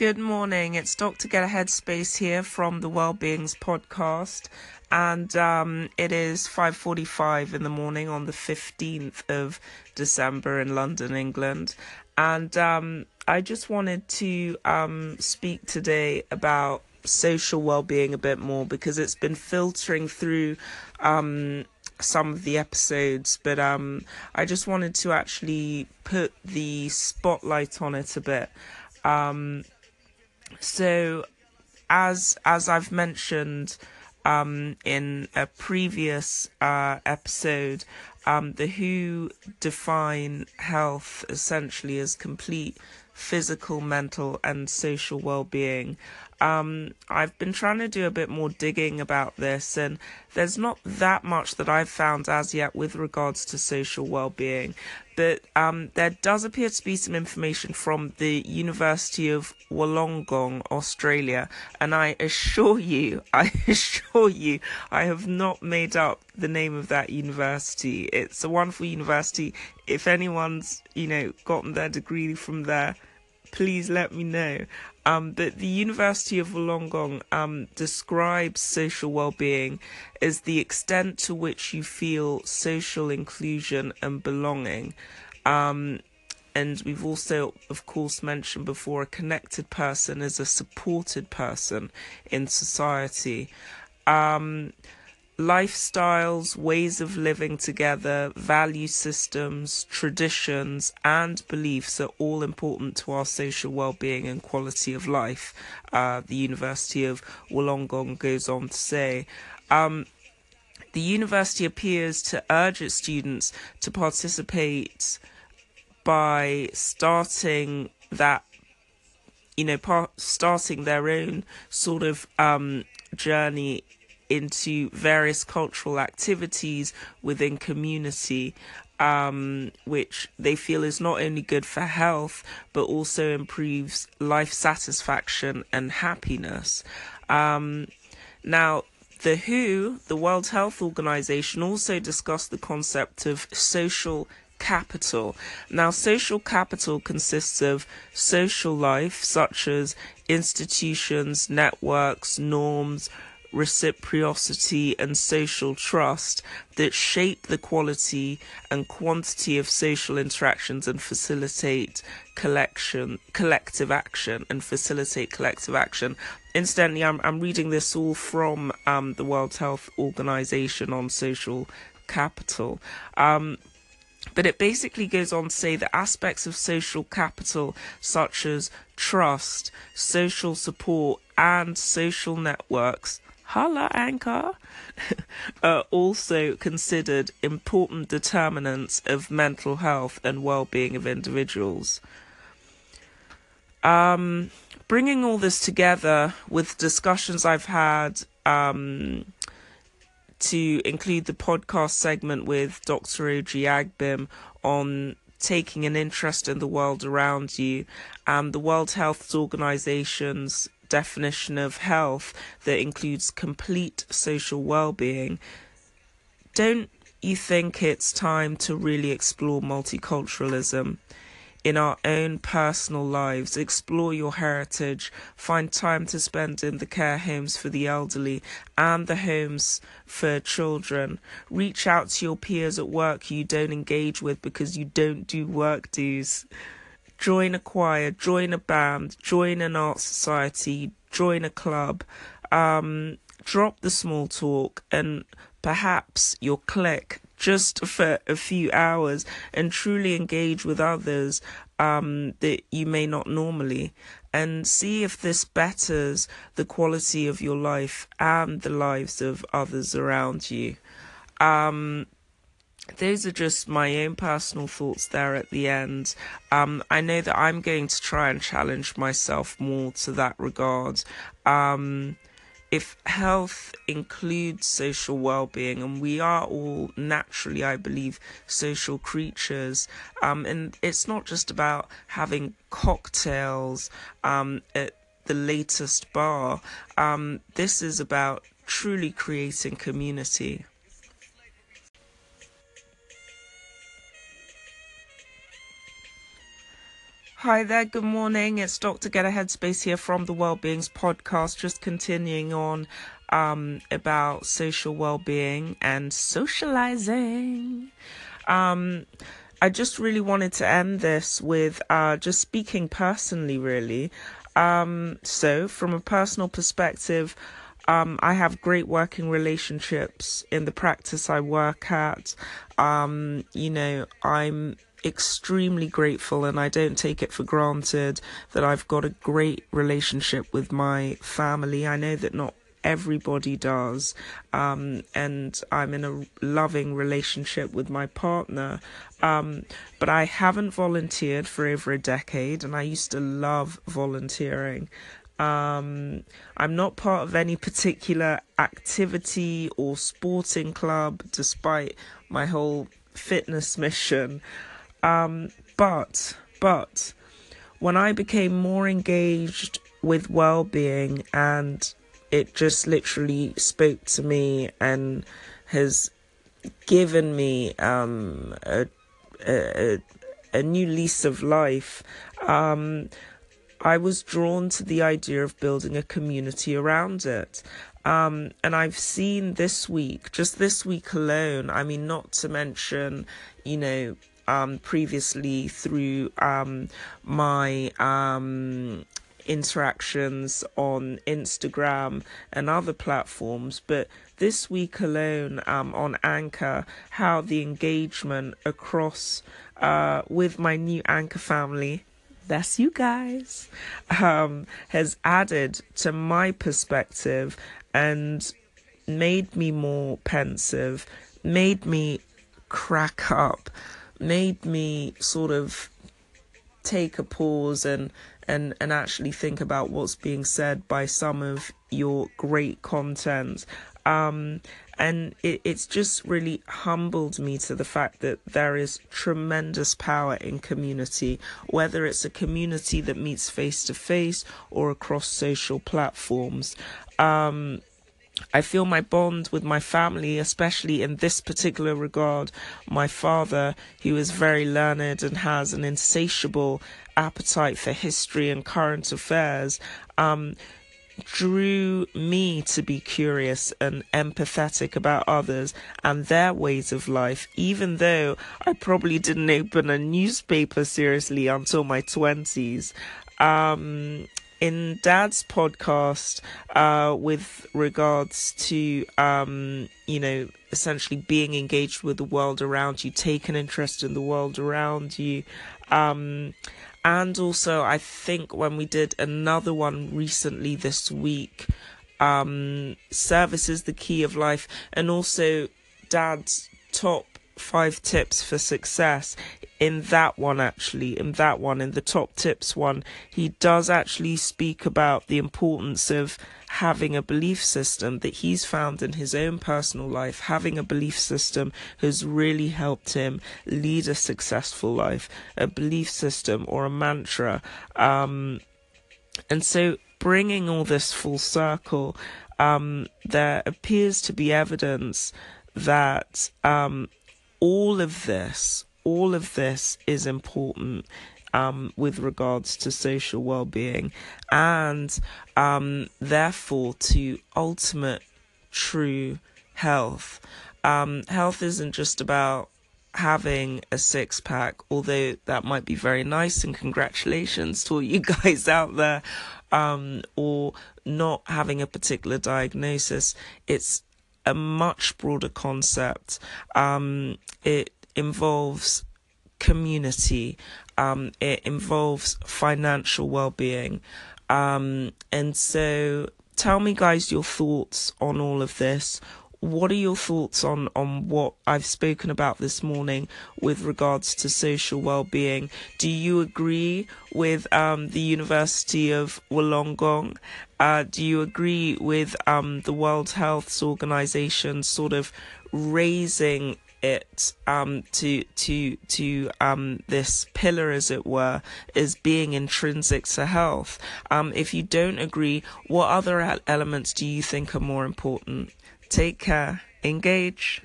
Good morning. It's Dr. Get a Headspace here from the Wellbeings podcast, and um, it is 5:45 in the morning on the 15th of December in London, England, and um, I just wanted to um, speak today about social well-being a bit more because it's been filtering through um, some of the episodes, but um, I just wanted to actually put the spotlight on it a bit. So, as as I've mentioned um, in a previous uh, episode, um, the WHO define health essentially as complete physical, mental, and social well-being. Um, I've been trying to do a bit more digging about this, and there's not that much that I've found as yet with regards to social well-being. But um, there does appear to be some information from the University of Wollongong, Australia, and I assure you, I assure you, I have not made up the name of that university. It's a wonderful university. If anyone's, you know, gotten their degree from there, please let me know. Um, but the University of Wollongong um, describes social well-being as the extent to which you feel social inclusion and belonging. Um, and we've also, of course, mentioned before a connected person is a supported person in society. Um, lifestyles, ways of living together, value systems, traditions, and beliefs are all important to our social well-being and quality of life. Uh, the University of Wollongong goes on to say. Um, the university appears to urge its students to participate by starting that you know par- starting their own sort of um, journey into various cultural activities within community um, which they feel is not only good for health but also improves life satisfaction and happiness. Um, now, the WHO, the World Health Organization, also discussed the concept of social capital. Now, social capital consists of social life, such as institutions, networks, norms, reciprocity and social trust that shape the quality and quantity of social interactions and facilitate collection collective action and facilitate collective action. Incidentally i'm, I'm reading this all from um, the world health organization on social capital. Um, but it basically goes on to say that aspects of social capital, such as trust, social support, and social networks, holla anchor, are also considered important determinants of mental health and well-being of individuals. Um, bringing all this together with discussions I've had um, to include the podcast segment with Dr. Oji Agbim on taking an interest in the world around you and the World Health Organization's definition of health that includes complete social well-being, don't you think it's time to really explore multiculturalism? in our own personal lives, explore your heritage, find time to spend in the care homes for the elderly and the homes for children. Reach out to your peers at work you don't engage with because you don't do work dues join a choir, join a band, join an art society, join a club, um, drop the small talk, and perhaps you'll click just for a few hours and truly engage with others um, that you may not normally and see if this betters the quality of your life and the lives of others around you. Um, those are just my own personal thoughts there at the end. Um, I know that I'm going to try and challenge myself more to that regard. Um, if health includes social well-being and we are all naturally i believe social creatures um, and it's not just about having cocktails um, at the latest bar um, this is about truly creating community Hi there, good morning. It's Dr. Get a Headspace here from the Wellbeings Podcast, just continuing on um, about social well-being and socializing. Um, I just really wanted to end this with uh, just speaking personally, really. Um, so, from a personal perspective, um, I have great working relationships in the practice I work at. Um, you know, I'm extremely grateful and I don't take it for granted that I've got a great relationship with my family. I know that not everybody does. Um, and I'm in a loving relationship with my partner. Um, but I haven't volunteered for over a decade, and I used to love volunteering. Um, I'm not part of any particular activity or sporting club, despite my whole fitness mission. Um, but, but, when I became more engaged with well being and it just literally spoke to me and has given me um, a, a, a new lease of life. Um, I was drawn to the idea of building a community around it. Um, and I've seen this week, just this week alone, I mean, not to mention, you know, um, previously through um, my um, interactions on Instagram and other platforms, but this week alone um, on Anchor, how the engagement across uh, with my new Anchor family. That's you guys, um, has added to my perspective and made me more pensive, made me crack up made me sort of take a pause and and and actually think about what's being said by some of your great content um, and it, it's just really humbled me to the fact that there is tremendous power in community, whether it's a community that meets face to face or across social platforms. Um, I feel my bond with my family, especially in this particular regard. My father, who is very learned and has an insatiable appetite for history and current affairs, um, drew me to be curious and empathetic about others and their ways of life, even though I probably didn't open a newspaper seriously until my 20s. Um, in Dad's podcast uh, with regards to, um, you know, essentially being engaged with the world around you, take an interest in the world around you. Um, and also, I think when we did another one recently this week, um, service is the key of life, and also Dad's top five tips for success. In that one actually in that one in the top tips one he does actually speak about the importance of having a belief system that he's found in his own personal life. Having a belief system has really helped him lead a successful life. A belief system or a mantra. Um, and so bringing all this full circle um, there appears to be evidence that um, all of this all of this is important um, with regards to social well-being and um, therefore to ultimate true health. Um, health isn't just about having a six pack, although that might be very nice and congratulations to all you guys out there, um, or not having a particular diagnosis. It's a much broader concept. Um, it involves community, um, it involves financial well being. Um, and so tell me, guys, your thoughts on all of this. What are your thoughts on, on what I've spoken about this morning with regards to social well-being? Do you agree with um, the University of Wollongong? Uh, do you agree with um, the World Health Organization sort of raising it um, to to to um, this pillar, as it were, is being intrinsic to health. Um, if you don't agree, what other elements do you think are more important? Take care. Engage.